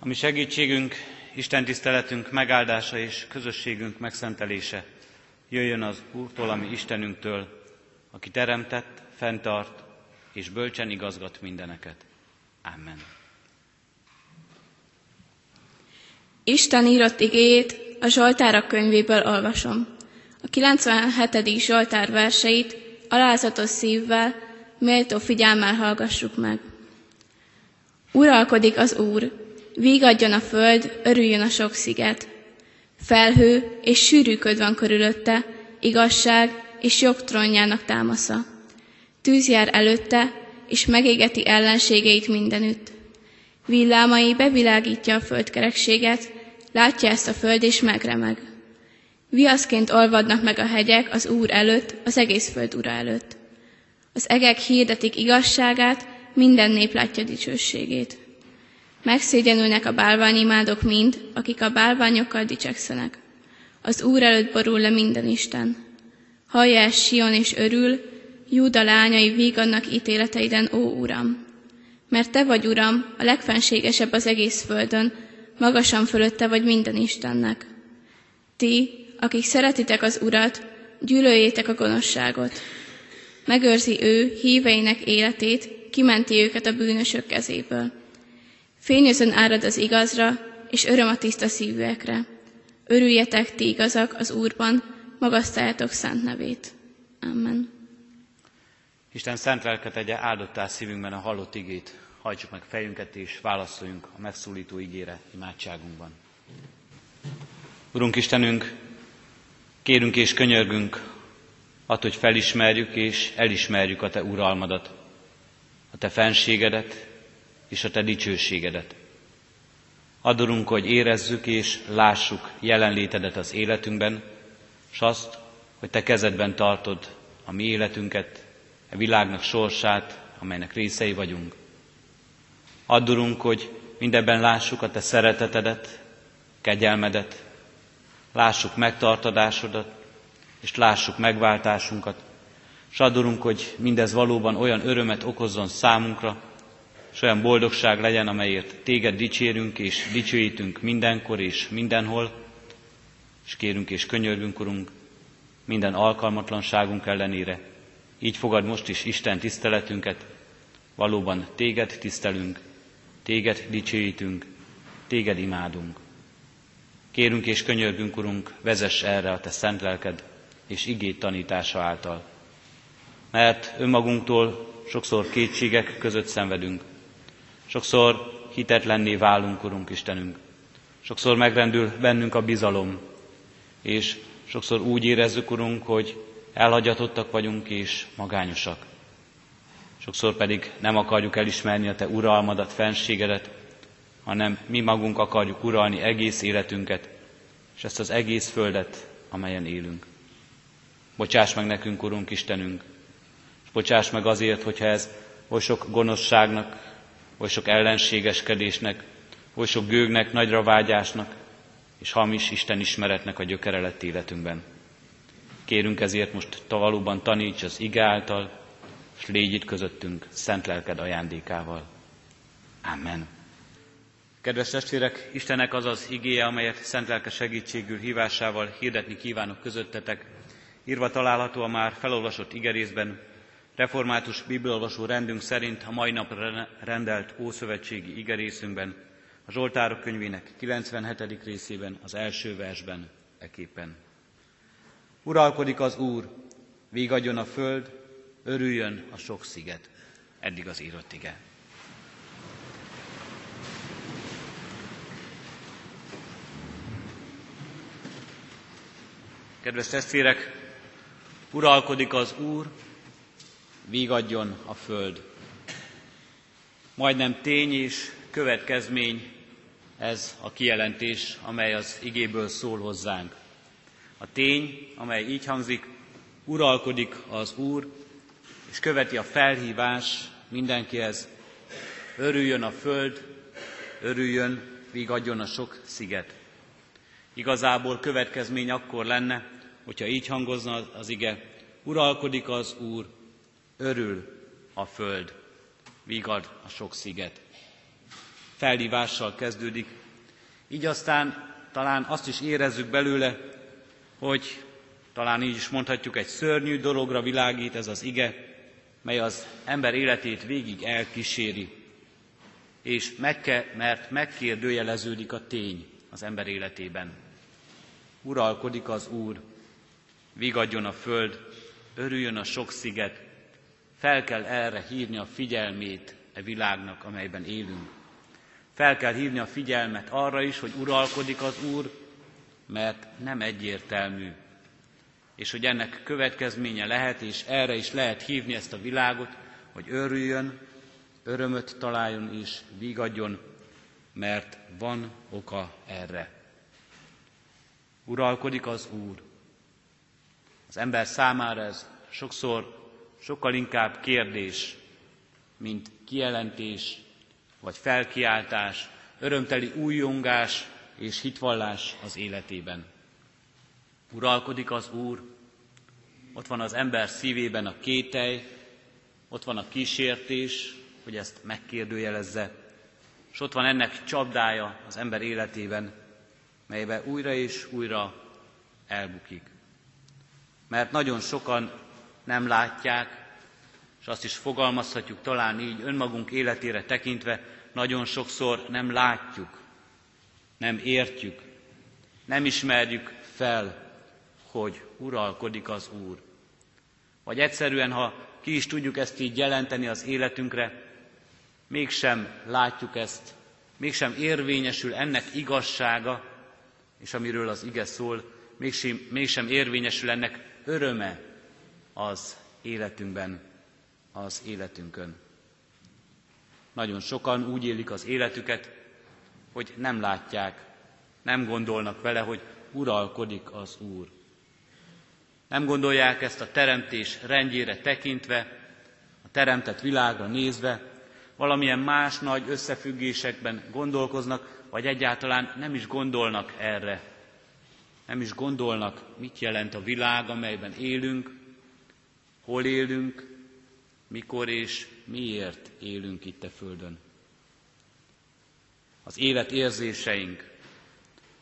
Ami segítségünk, Isten tiszteletünk megáldása és közösségünk megszentelése jöjjön az Úrtól, ami Istenünktől, aki teremtett, fenntart és bölcsen igazgat mindeneket. Amen. Isten írott igéjét a Zsoltárok könyvéből olvasom. A 97. Zsoltár verseit alázatos szívvel, méltó figyelmel hallgassuk meg. Uralkodik az Úr, vígadjon a föld, örüljön a sok sziget. Felhő és sűrű köd van körülötte, igazság és jog trónjának támasza. Tűz jár előtte, és megégeti ellenségeit mindenütt. Villámai bevilágítja a földkerekséget, látja ezt a föld és megremeg. Viaszként olvadnak meg a hegyek az Úr előtt, az egész föld ura előtt. Az egek hirdetik igazságát, minden nép látja dicsőségét. Megszégyenülnek a bálványimádok mind, akik a bálványokkal dicsekszenek. Az Úr előtt borul le minden Isten. Hallja ezt Sion és örül, Júda lányai vígannak ítéleteiden, ó Uram! Mert Te vagy, Uram, a legfenségesebb az egész földön, magasan fölötte vagy minden Istennek. Ti, akik szeretitek az Urat, gyűlöljétek a gonoszságot. Megőrzi ő híveinek életét, kimenti őket a bűnösök kezéből. Fényözön árad az igazra, és öröm a tiszta szívűekre. Örüljetek ti igazak az Úrban, magasztaljátok szent nevét. Amen. Isten szent lelke tegye áldottá szívünkben a hallott igét. Hajtsuk meg fejünket és válaszoljunk a megszólító igére imádságunkban. Urunk Istenünk, kérünk és könyörgünk, attól, hogy felismerjük és elismerjük a Te uralmadat, a Te fenségedet és a Te dicsőségedet. Adorunk, hogy érezzük és lássuk jelenlétedet az életünkben, és azt, hogy Te kezedben tartod a mi életünket, a világnak sorsát, amelynek részei vagyunk. Addurunk, hogy mindebben lássuk a Te szeretetedet, kegyelmedet, lássuk megtartadásodat, és lássuk megváltásunkat, és adurunk, hogy mindez valóban olyan örömet okozzon számunkra, és olyan boldogság legyen, amelyért Téged dicsérünk és dicsőítünk mindenkor és mindenhol, és kérünk és könyörgünk, Urunk, minden alkalmatlanságunk ellenére. Így fogad most is Isten tiszteletünket, valóban Téged tisztelünk, Téged dicsőítünk, Téged imádunk. Kérünk és könyörgünk, Urunk, vezess erre a Te szent lelked és igét tanítása által. Mert önmagunktól sokszor kétségek között szenvedünk, sokszor hitetlenné válunk, Urunk Istenünk, sokszor megrendül bennünk a bizalom, és sokszor úgy érezzük, Urunk, hogy elhagyatottak vagyunk és magányosak. Sokszor pedig nem akarjuk elismerni a Te uralmadat, fenségedet, hanem mi magunk akarjuk uralni egész életünket, és ezt az egész földet, amelyen élünk. Bocsáss meg nekünk, Urunk Istenünk, és bocsáss meg azért, hogyha ez oly sok gonoszságnak, oly sok ellenségeskedésnek, oly sok gőgnek, nagyra vágyásnak, és hamis Isten ismeretnek a gyökere lett életünkben. Kérünk ezért most valóban taníts az ige által, és légy itt közöttünk szent lelked ajándékával. Amen. Kedves testvérek, Istenek az az igéje, amelyet szent lelke segítségül hívásával hirdetni kívánok közöttetek, írva található a már felolvasott igerészben, református bibliolvasó rendünk szerint a mai nap rendelt Ószövetségi igerészünkben, a Zsoltárok könyvének 97. részében, az első versben eképpen. Uralkodik az Úr, vígadjon a föld, örüljön a sok sziget. Eddig az írott ige. Kedves testvérek, uralkodik az Úr, vígadjon a föld. Majdnem tény és következmény ez a kijelentés, amely az igéből szól hozzánk. A tény, amely így hangzik, uralkodik az Úr, és követi a felhívás mindenkihez, örüljön a föld, örüljön, vigadjon a sok sziget. Igazából következmény akkor lenne, hogyha így hangozna az ige, uralkodik az Úr, örül a föld, vigad a sok sziget. felhívással kezdődik. Így aztán talán azt is érezzük belőle, hogy talán így is mondhatjuk, egy szörnyű dologra világít ez az ige, mely az ember életét végig elkíséri, és megke, mert megkérdőjeleződik a tény az ember életében. Uralkodik az Úr, vigadjon a föld, örüljön a sok sziget, fel kell erre hívni a figyelmét e világnak, amelyben élünk. Fel kell hívni a figyelmet arra is, hogy uralkodik az Úr, mert nem egyértelmű, és hogy ennek következménye lehet, és erre is lehet hívni ezt a világot, hogy örüljön, örömöt találjon és vigadjon, mert van oka erre. Uralkodik az Úr. Az ember számára ez sokszor sokkal inkább kérdés, mint kijelentés, vagy felkiáltás, örömteli újongás és hitvallás az életében. Uralkodik az Úr, ott van az ember szívében a kételj, ott van a kísértés, hogy ezt megkérdőjelezze, és ott van ennek csapdája az ember életében, melybe újra és újra elbukik. Mert nagyon sokan nem látják, és azt is fogalmazhatjuk talán így önmagunk életére tekintve, nagyon sokszor nem látjuk, nem értjük, nem ismerjük fel, hogy uralkodik az Úr. Vagy egyszerűen, ha ki is tudjuk ezt így jelenteni az életünkre, mégsem látjuk ezt, mégsem érvényesül ennek igazsága, és amiről az ige szól, mégsem, mégsem érvényesül ennek öröme az életünkben, az életünkön. Nagyon sokan úgy élik az életüket, hogy nem látják, nem gondolnak vele, hogy uralkodik az Úr. Nem gondolják ezt a teremtés rendjére tekintve, a teremtett világra nézve, valamilyen más nagy összefüggésekben gondolkoznak, vagy egyáltalán nem is gondolnak erre. Nem is gondolnak, mit jelent a világ, amelyben élünk, hol élünk, mikor és miért élünk itt a Földön. Az élet érzéseink,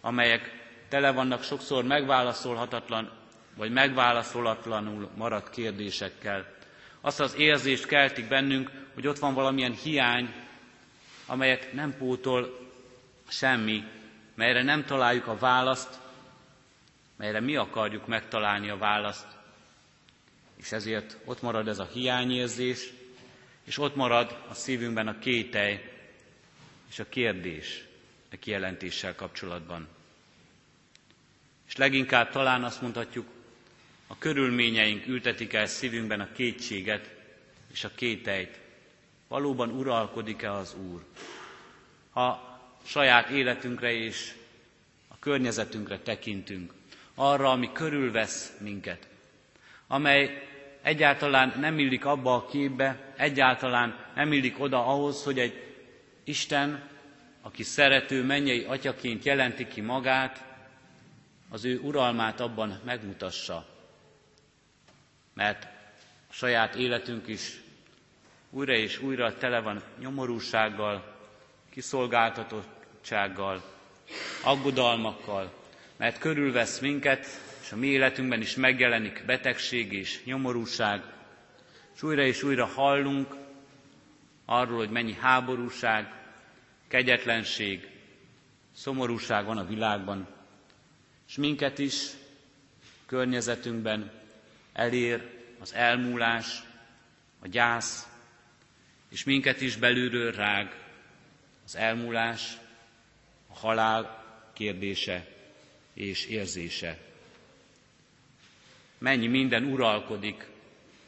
amelyek tele vannak sokszor megválaszolhatatlan vagy megválaszolatlanul maradt kérdésekkel. Azt az érzést keltik bennünk, hogy ott van valamilyen hiány, amelyet nem pótol semmi, melyre nem találjuk a választ, melyre mi akarjuk megtalálni a választ. És ezért ott marad ez a hiányérzés, és ott marad a szívünkben a kételj és a kérdés a kijelentéssel kapcsolatban. És leginkább talán azt mondhatjuk, a körülményeink ültetik el szívünkben a kétséget és a kételyt. Valóban uralkodik-e az Úr? Ha saját életünkre és a környezetünkre tekintünk, arra, ami körülvesz minket, amely egyáltalán nem illik abba a képbe, egyáltalán nem illik oda ahhoz, hogy egy Isten, aki szerető mennyei atyaként jelenti ki magát, az ő uralmát abban megmutassa. Mert a saját életünk is újra és újra tele van nyomorúsággal, kiszolgáltatottsággal, aggodalmakkal, mert körülvesz minket, és a mi életünkben is megjelenik betegség és nyomorúság, és újra és újra hallunk arról, hogy mennyi háborúság, kegyetlenség, szomorúság van a világban, és minket is környezetünkben elér az elmúlás, a gyász, és minket is belülről rág az elmúlás, a halál kérdése és érzése. Mennyi minden uralkodik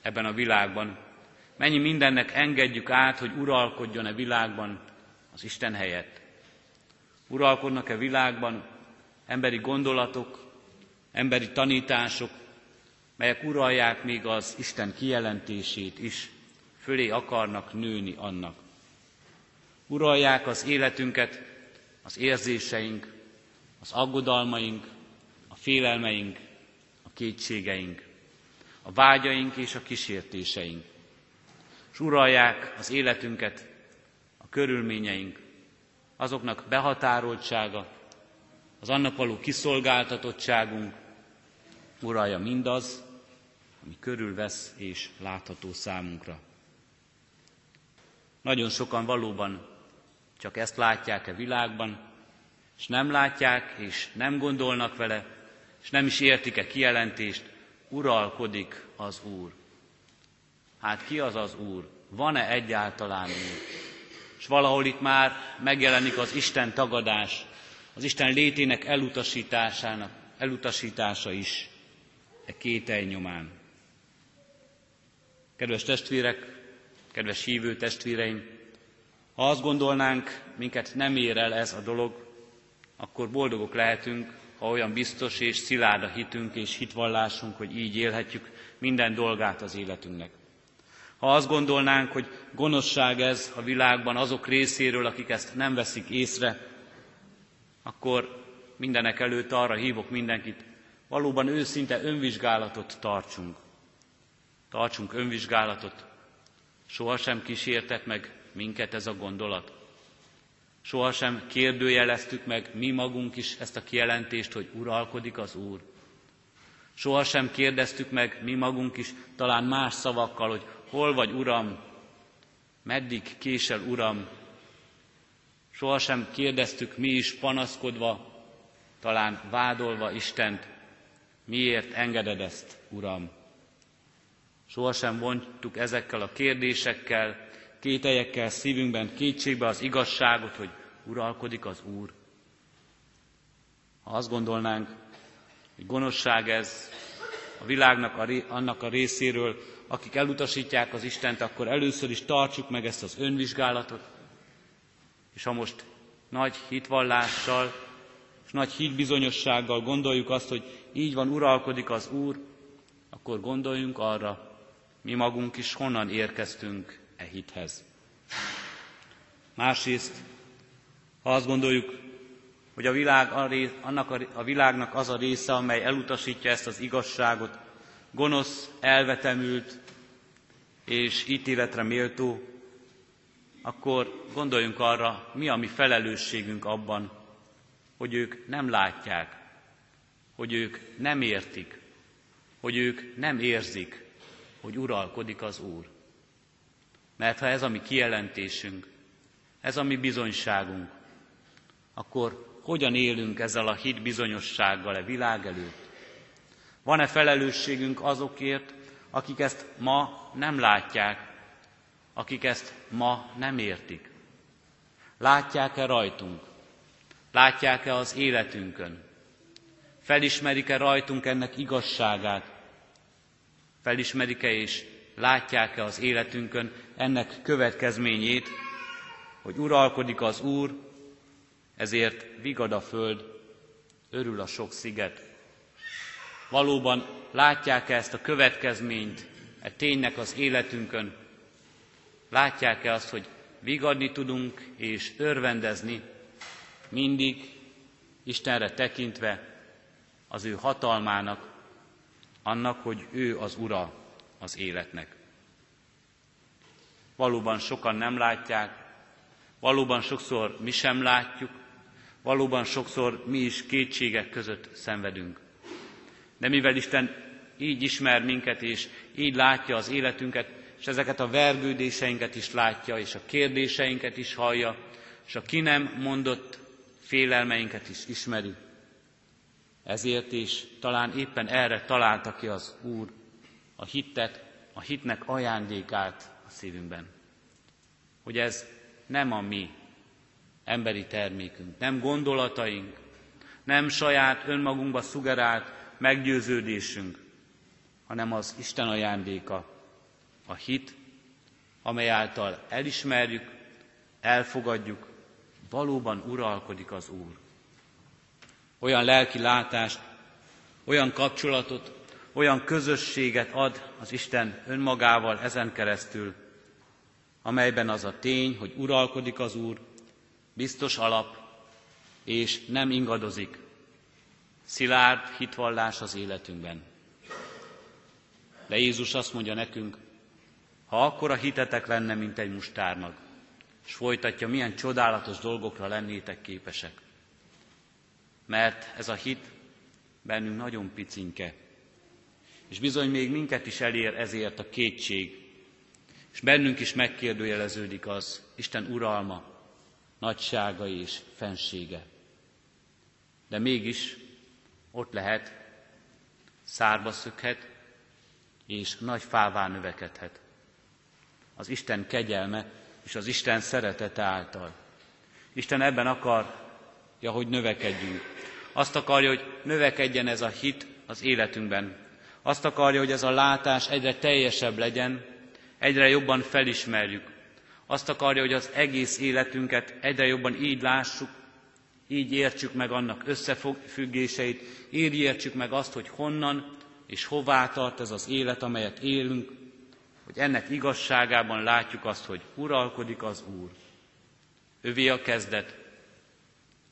ebben a világban, mennyi mindennek engedjük át, hogy uralkodjon a világban az Isten helyett. Uralkodnak-e világban emberi gondolatok, emberi tanítások, melyek uralják még az Isten kijelentését is, fölé akarnak nőni annak. Uralják az életünket, az érzéseink, az aggodalmaink, a félelmeink, kétségeink, a vágyaink és a kísértéseink. És uralják az életünket, a körülményeink, azoknak behatároltsága, az annak való kiszolgáltatottságunk uralja mindaz, ami körülvesz és látható számunkra. Nagyon sokan valóban csak ezt látják a világban, és nem látják, és nem gondolnak vele, és nem is értik-e kijelentést, uralkodik az Úr. Hát ki az az Úr? Van-e egyáltalán Úr? És valahol itt már megjelenik az Isten tagadás, az Isten létének elutasításának, elutasítása is e kételj nyomán. Kedves testvérek, kedves hívő testvéreim, ha azt gondolnánk, minket nem ér el ez a dolog, akkor boldogok lehetünk, ha olyan biztos és szilárd a hitünk és hitvallásunk, hogy így élhetjük minden dolgát az életünknek. Ha azt gondolnánk, hogy gonoszság ez a világban azok részéről, akik ezt nem veszik észre, akkor mindenek előtt arra hívok mindenkit, valóban őszinte önvizsgálatot tartsunk. Tartsunk önvizsgálatot. Sohasem kísértett meg minket ez a gondolat. Sohasem kérdőjeleztük meg mi magunk is ezt a kijelentést, hogy uralkodik az Úr. Sohasem kérdeztük meg mi magunk is, talán más szavakkal, hogy hol vagy, Uram, meddig késel, Uram. Sohasem kérdeztük mi is panaszkodva, talán vádolva Istent, miért engeded ezt, Uram. Sohasem vontuk ezekkel a kérdésekkel, kételyekkel szívünkben kétségbe az igazságot, hogy uralkodik az Úr. Ha azt gondolnánk, hogy gonoszság ez a világnak a, annak a részéről, akik elutasítják az Istent, akkor először is tartsuk meg ezt az önvizsgálatot, és ha most nagy hitvallással és nagy hitbizonyossággal gondoljuk azt, hogy így van, uralkodik az Úr, akkor gondoljunk arra, mi magunk is honnan érkeztünk e hithez. Másrészt, ha azt gondoljuk, hogy a, világ, annak a, a világnak az a része, amely elutasítja ezt az igazságot, gonosz, elvetemült és ítéletre méltó, akkor gondoljunk arra, mi a mi felelősségünk abban, hogy ők nem látják, hogy ők nem értik, hogy ők nem érzik, hogy uralkodik az Úr. Mert ha ez a mi kijelentésünk, ez a mi bizonyságunk, akkor hogyan élünk ezzel a hit bizonyossággal a világ előtt? Van-e felelősségünk azokért, akik ezt ma nem látják, akik ezt ma nem értik? Látják-e rajtunk? Látják-e az életünkön? Felismerik-e rajtunk ennek igazságát? Felismerik-e és látják-e az életünkön ennek következményét, hogy uralkodik az Úr, ezért vigad a föld, örül a sok sziget. Valóban látják-e ezt a következményt, e ténynek az életünkön? Látják-e azt, hogy vigadni tudunk és örvendezni mindig Istenre tekintve az ő hatalmának, annak, hogy ő az Ura az életnek. Valóban sokan nem látják, valóban sokszor mi sem látjuk, valóban sokszor mi is kétségek között szenvedünk. De mivel Isten így ismer minket, és így látja az életünket, és ezeket a vergődéseinket is látja, és a kérdéseinket is hallja, és a ki nem mondott félelmeinket is ismeri. Ezért is talán éppen erre találta ki az Úr a hittet, a hitnek ajándékát a szívünkben. Hogy ez nem a mi emberi termékünk, nem gondolataink, nem saját önmagunkba szugerált meggyőződésünk, hanem az Isten ajándéka, a hit, amely által elismerjük, elfogadjuk, valóban uralkodik az Úr. Olyan lelki látást, olyan kapcsolatot, olyan közösséget ad az Isten önmagával ezen keresztül, amelyben az a tény, hogy uralkodik az Úr, biztos alap, és nem ingadozik, szilárd hitvallás az életünkben. De Jézus azt mondja nekünk, ha akkor a hitetek lenne, mint egy mustárnak, és folytatja, milyen csodálatos dolgokra lennétek képesek. Mert ez a hit bennünk nagyon picinke, és bizony még minket is elér ezért a kétség, és bennünk is megkérdőjeleződik az Isten uralma, nagysága és fensége. De mégis ott lehet, szárba szökhet, és nagy fává növekedhet. Az Isten kegyelme és az Isten szeretete által. Isten ebben akarja, hogy növekedjünk. Azt akarja, hogy növekedjen ez a hit az életünkben. Azt akarja, hogy ez a látás egyre teljesebb legyen, egyre jobban felismerjük. Azt akarja, hogy az egész életünket egyre jobban így lássuk, így értsük meg annak összefüggéseit, így értsük meg azt, hogy honnan és hová tart ez az élet, amelyet élünk, hogy ennek igazságában látjuk azt, hogy uralkodik az Úr. Övé a kezdet,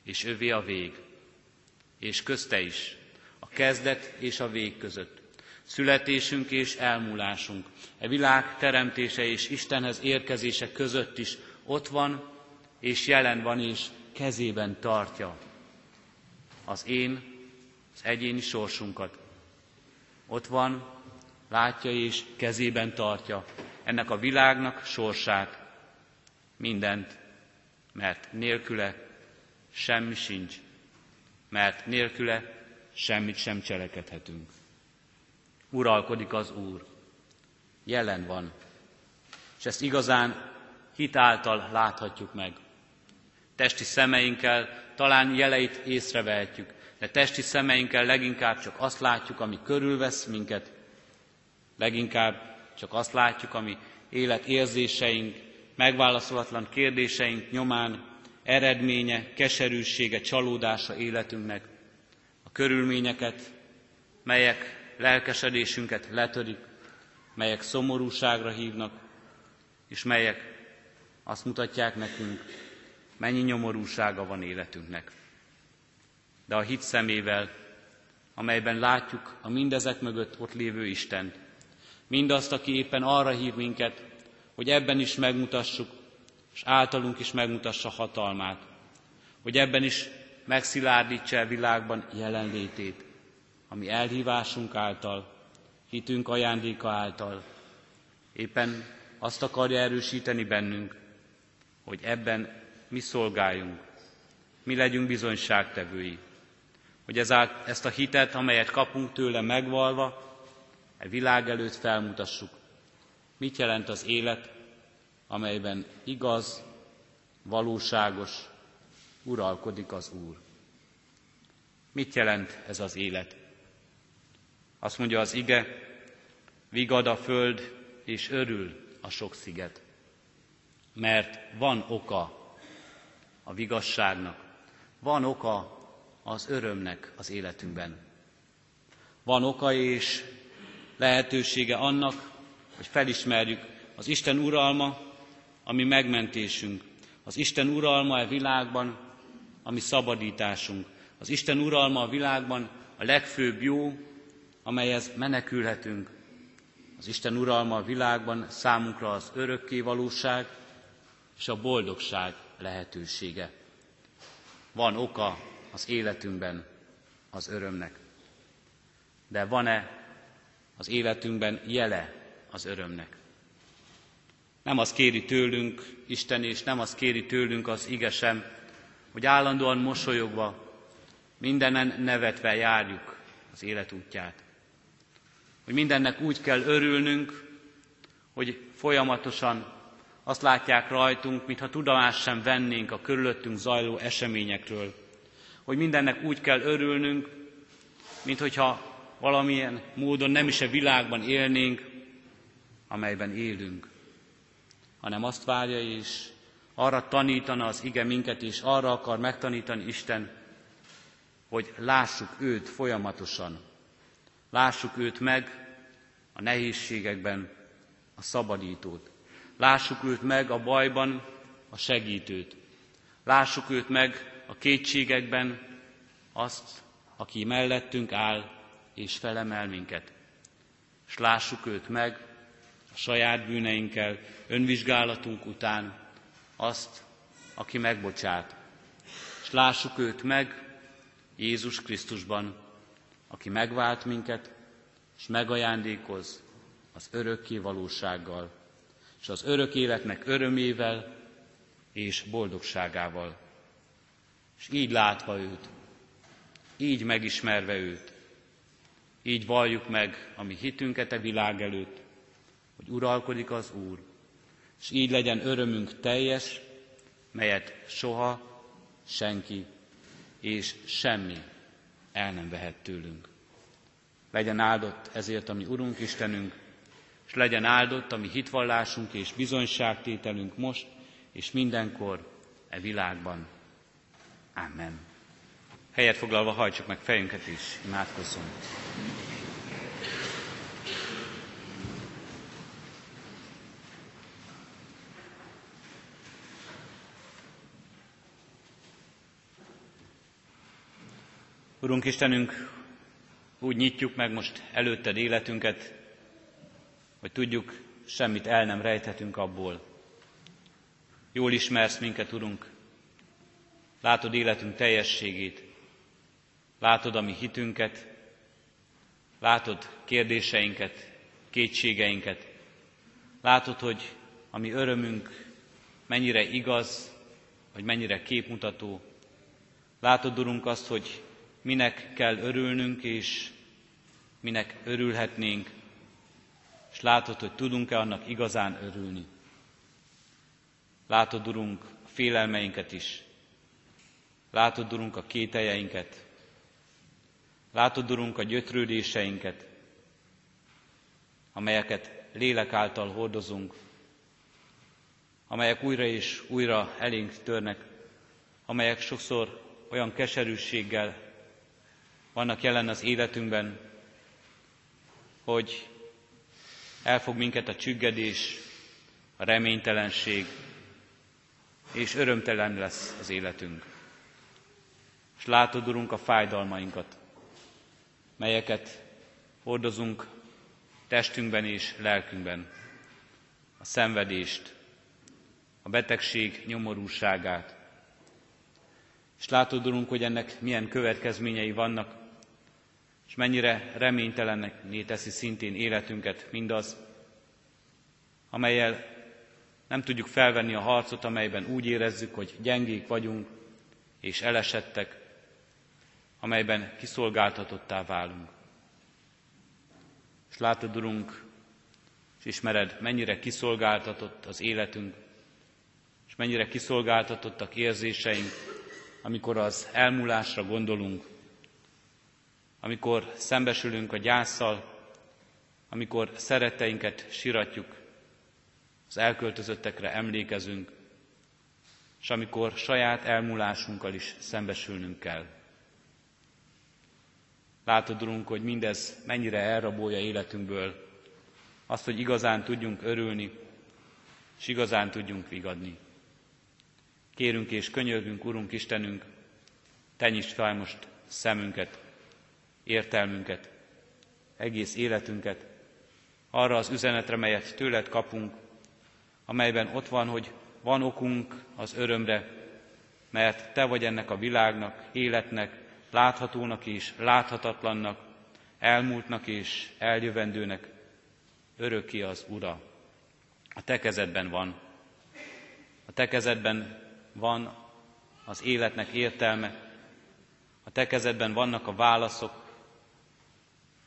és övé a vég, és közte is, a kezdet és a vég között. Születésünk és elmúlásunk, e világ teremtése és Istenhez érkezése között is ott van, és jelen van, és kezében tartja az én, az egyéni sorsunkat. Ott van, látja és kezében tartja ennek a világnak sorsát, mindent, mert nélküle semmi sincs, mert nélküle semmit sem cselekedhetünk. Uralkodik az Úr, jelen van, és ezt igazán hitáltal láthatjuk meg. Testi szemeinkkel talán jeleit észrevehetjük, de testi szemeinkkel leginkább csak azt látjuk, ami körülvesz minket, leginkább csak azt látjuk, ami életérzéseink, megválaszolatlan kérdéseink nyomán eredménye, keserűsége, csalódása életünknek, a körülményeket, melyek lelkesedésünket letörik, melyek szomorúságra hívnak, és melyek azt mutatják nekünk, mennyi nyomorúsága van életünknek. De a hit szemével, amelyben látjuk a mindezek mögött ott lévő Istent, mindazt, aki éppen arra hív minket, hogy ebben is megmutassuk, és általunk is megmutassa hatalmát, hogy ebben is megszilárdítsa a világban jelenlétét, ami elhívásunk által, hitünk ajándéka által, éppen azt akarja erősíteni bennünk, hogy ebben mi szolgáljunk, mi legyünk bizonyságtevői, hogy ezát, ezt a hitet, amelyet kapunk tőle megvalva, e világ előtt felmutassuk, mit jelent az élet, amelyben igaz, valóságos, uralkodik az Úr. Mit jelent ez az élet? Azt mondja az ige, vigad a föld, és örül a sok sziget. Mert van oka a vigasságnak, van oka az örömnek az életünkben. Van oka és lehetősége annak, hogy felismerjük az Isten uralma, ami megmentésünk, az Isten uralma a világban, ami szabadításunk, az Isten uralma a világban a legfőbb jó, amelyhez menekülhetünk. Az Isten uralma a világban számunkra az örökké valóság és a boldogság lehetősége. Van oka az életünkben az örömnek. De van-e az életünkben jele az örömnek? Nem az kéri tőlünk Isten, és nem az kéri tőlünk az igesem, hogy állandóan mosolyogva, mindenen nevetve járjuk az élet útját. Hogy mindennek úgy kell örülnünk, hogy folyamatosan azt látják rajtunk, mintha tudomást sem vennénk a körülöttünk zajló eseményekről. Hogy mindennek úgy kell örülnünk, mint hogyha valamilyen módon nem is a világban élnénk, amelyben élünk, hanem azt várja és arra tanítana az ige minket, és arra akar megtanítani Isten, hogy lássuk őt folyamatosan. Lássuk őt meg a nehézségekben, a szabadítót. Lássuk őt meg a bajban, a segítőt. Lássuk őt meg a kétségekben, azt, aki mellettünk áll és felemel minket. És lássuk őt meg a saját bűneinkkel, önvizsgálatunk után, azt, aki megbocsát, és lássuk őt meg Jézus Krisztusban, aki megvált minket, és megajándékoz az örökké valósággal, és az örök életnek örömével és boldogságával. És így látva őt, így megismerve őt, így valljuk meg a mi hitünket a világ előtt, hogy uralkodik az Úr, és így legyen örömünk teljes, melyet soha senki és semmi el nem vehet tőlünk. Legyen áldott ezért a mi Urunk Istenünk, és legyen áldott a mi hitvallásunk és bizonyságtételünk most és mindenkor e világban. Amen. Helyet foglalva hajtsuk meg fejünket is, imádkozzunk. Urunk Istenünk, úgy nyitjuk meg most előtted életünket, hogy tudjuk, semmit el nem rejthetünk abból. Jól ismersz minket, Urunk, látod életünk teljességét, látod a mi hitünket, látod kérdéseinket, kétségeinket, látod, hogy a mi örömünk mennyire igaz, vagy mennyire képmutató. Látod, Urunk, azt, hogy minek kell örülnünk, és minek örülhetnénk, és látod, hogy tudunk-e annak igazán örülni. Látod, Urunk, a félelmeinket is. Látod, Urunk, a kételjeinket. Látod, Urunk, a gyötrődéseinket, amelyeket lélek által hordozunk, amelyek újra és újra elénk törnek, amelyek sokszor olyan keserűséggel vannak jelen az életünkben, hogy elfog minket a csüggedés, a reménytelenség, és örömtelen lesz az életünk. És látod, Urunk, a fájdalmainkat, melyeket hordozunk testünkben és lelkünkben, a szenvedést, a betegség nyomorúságát. És látod, Urunk, hogy ennek milyen következményei vannak és mennyire reménytelennek teszi szintén életünket mindaz, amelyel nem tudjuk felvenni a harcot, amelyben úgy érezzük, hogy gyengék vagyunk és elesettek, amelyben kiszolgáltatottá válunk. És látod, Urunk, és ismered, mennyire kiszolgáltatott az életünk, és mennyire kiszolgáltatottak érzéseink, amikor az elmúlásra gondolunk, amikor szembesülünk a gyászsal, amikor szeretteinket siratjuk, az elköltözöttekre emlékezünk, és amikor saját elmúlásunkkal is szembesülnünk kell. Látod, Urunk, hogy mindez mennyire elrabolja életünkből azt, hogy igazán tudjunk örülni, és igazán tudjunk vigadni. Kérünk és könyörgünk, Urunk Istenünk, te nyisd fel most szemünket, értelmünket, egész életünket arra az üzenetre, melyet tőled kapunk, amelyben ott van, hogy van okunk az örömre, mert te vagy ennek a világnak, életnek, láthatónak és láthatatlannak, elmúltnak és eljövendőnek, örökké az Ura. A te kezedben van. A te kezedben van az életnek értelme. A te kezedben vannak a válaszok,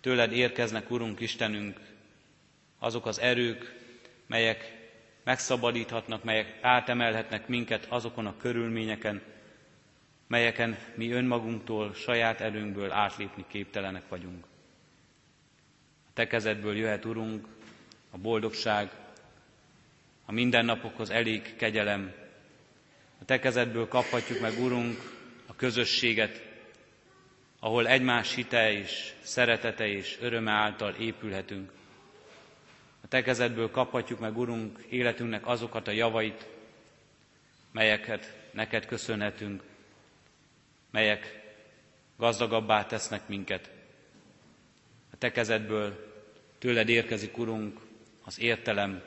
Tőled érkeznek, Urunk Istenünk, azok az erők, melyek megszabadíthatnak, melyek átemelhetnek minket azokon a körülményeken, melyeken mi önmagunktól, saját erőnkből átlépni képtelenek vagyunk. A Te kezedből jöhet, Urunk, a boldogság, a mindennapokhoz elég kegyelem. A Te kezedből kaphatjuk meg, Urunk, a közösséget, ahol egymás hite és szeretete és öröme által épülhetünk. A Te kezedből kaphatjuk meg, Urunk, életünknek azokat a javait, melyeket neked köszönhetünk, melyek gazdagabbá tesznek minket. A Te kezedből tőled érkezik, Urunk, az értelem,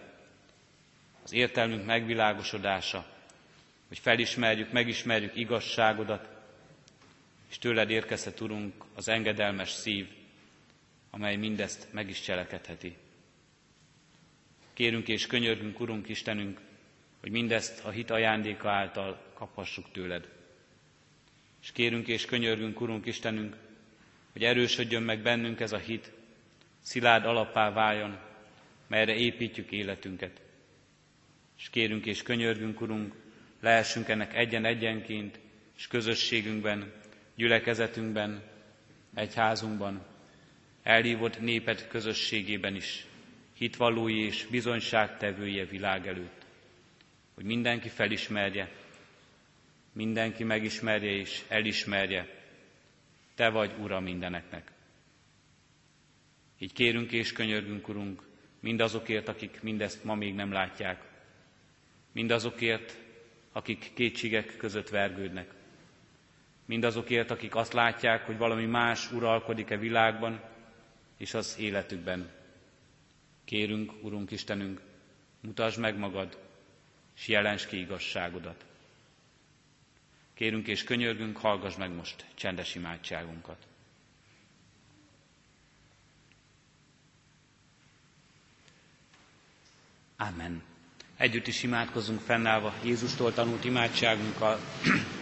az értelmünk megvilágosodása, hogy felismerjük, megismerjük igazságodat, és tőled érkezhet, Urunk, az engedelmes szív, amely mindezt meg is cselekedheti. Kérünk és könyörgünk, Urunk Istenünk, hogy mindezt a hit ajándéka által kaphassuk tőled. És kérünk és könyörgünk, Urunk Istenünk, hogy erősödjön meg bennünk ez a hit, szilárd alapá váljon, melyre építjük életünket. És kérünk és könyörgünk, Urunk, lehessünk ennek egyen-egyenként, és közösségünkben, gyülekezetünkben, egyházunkban, elhívott néped közösségében is, hitvallói és bizonyságtevője világ előtt, hogy mindenki felismerje, mindenki megismerje és elismerje, Te vagy Ura mindeneknek. Így kérünk és könyörgünk, Urunk, mindazokért, akik mindezt ma még nem látják, mindazokért, akik kétségek között vergődnek, mindazokért, akik azt látják, hogy valami más uralkodik-e világban és az életükben. Kérünk, Urunk Istenünk, mutasd meg magad, és jelens ki igazságodat. Kérünk és könyörgünk, hallgass meg most csendes imádságunkat. Amen. Együtt is imádkozunk fennállva Jézustól tanult imádságunkkal.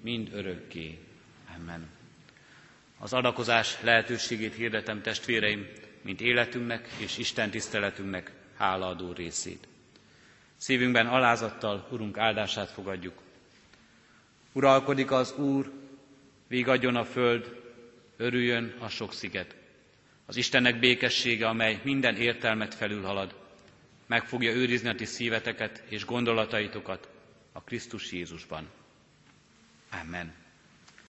mind örökké. Amen. Az adakozás lehetőségét hirdetem testvéreim, mint életünknek és Isten tiszteletünknek hálaadó részét. Szívünkben alázattal Urunk áldását fogadjuk. Uralkodik az Úr, vigadjon a föld, örüljön a sok sziget. Az Istennek békessége, amely minden értelmet felülhalad, meg fogja őrizni a ti szíveteket és gondolataitokat a Krisztus Jézusban. Amen.